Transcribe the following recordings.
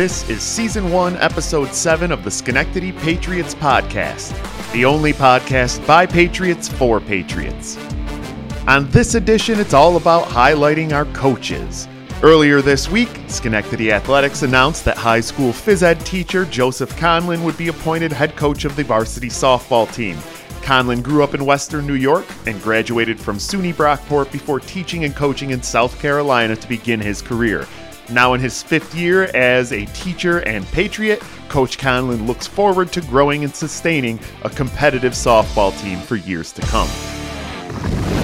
This is Season 1, Episode 7 of the Schenectady Patriots Podcast, the only podcast by Patriots for Patriots. On this edition, it's all about highlighting our coaches. Earlier this week, Schenectady Athletics announced that high school phys ed teacher Joseph Conlan would be appointed head coach of the varsity softball team. Conlan grew up in Western New York and graduated from SUNY Brockport before teaching and coaching in South Carolina to begin his career. Now in his fifth year as a teacher and patriot, Coach Conlan looks forward to growing and sustaining a competitive softball team for years to come.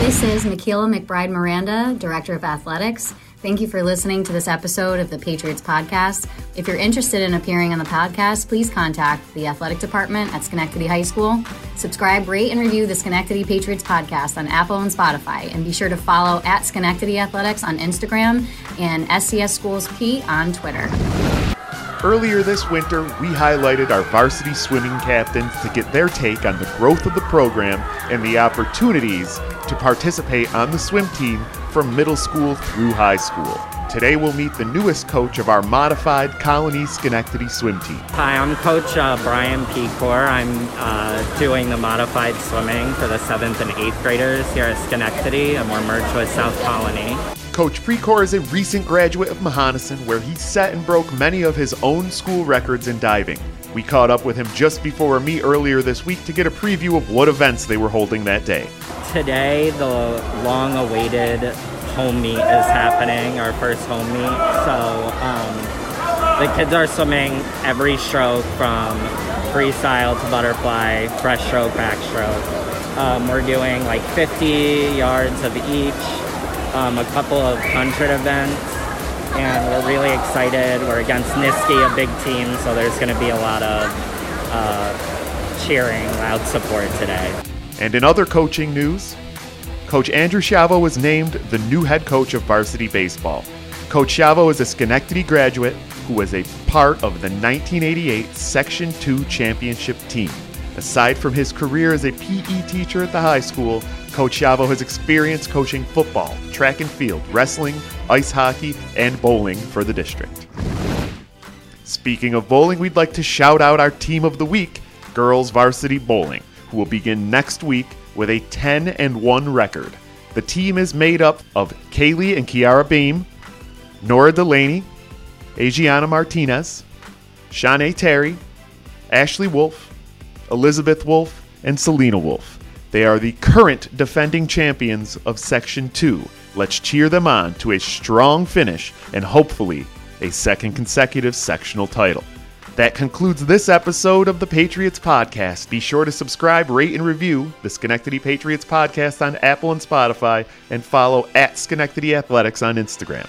This is Michaela McBride Miranda, Director of Athletics. Thank you for listening to this episode of the Patriots Podcast. If you're interested in appearing on the podcast, please contact the athletic department at Schenectady High School. Subscribe, rate, and review the Schenectady Patriots Podcast on Apple and Spotify. And be sure to follow at Schenectady Athletics on Instagram and SCS Schools P on Twitter. Earlier this winter, we highlighted our varsity swimming captains to get their take on the growth of the program and the opportunities to participate on the swim team from middle school through high school. Today we'll meet the newest coach of our modified Colonie Schenectady swim team. Hi, I'm Coach uh, Brian Precor. I'm uh, doing the modified swimming for the 7th and 8th graders here at Schenectady, and we're merged with South Colonie. Coach Precor is a recent graduate of Mohonasen where he set and broke many of his own school records in diving. We caught up with him just before a meet earlier this week to get a preview of what events they were holding that day. Today, the long awaited home meet is happening, our first home meet. So um, the kids are swimming every stroke from freestyle to butterfly, breaststroke, backstroke. Um, we're doing like 50 yards of each um, a couple of hundred events, and we're really excited. We're against Niski, a big team, so there's going to be a lot of uh, cheering, loud support today. And in other coaching news, Coach Andrew Schiavo was named the new head coach of varsity baseball. Coach Schiavo is a Schenectady graduate who was a part of the 1988 Section 2 championship team. Aside from his career as a PE teacher at the high school, Coach Schiavo has experience coaching football, track and field, wrestling, ice hockey, and bowling for the district. Speaking of bowling, we'd like to shout out our team of the week, Girls Varsity Bowling, who will begin next week with a 10 and 1 record. The team is made up of Kaylee and Kiara Beam, Nora Delaney, Adriana Martinez, Shawnee Terry, Ashley Wolf, Elizabeth Wolf, and Selena Wolf. They are the current defending champions of Section 2. Let's cheer them on to a strong finish and hopefully a second consecutive sectional title. That concludes this episode of the Patriots Podcast. Be sure to subscribe, rate, and review the Schenectady Patriots Podcast on Apple and Spotify, and follow at Schenectady Athletics on Instagram.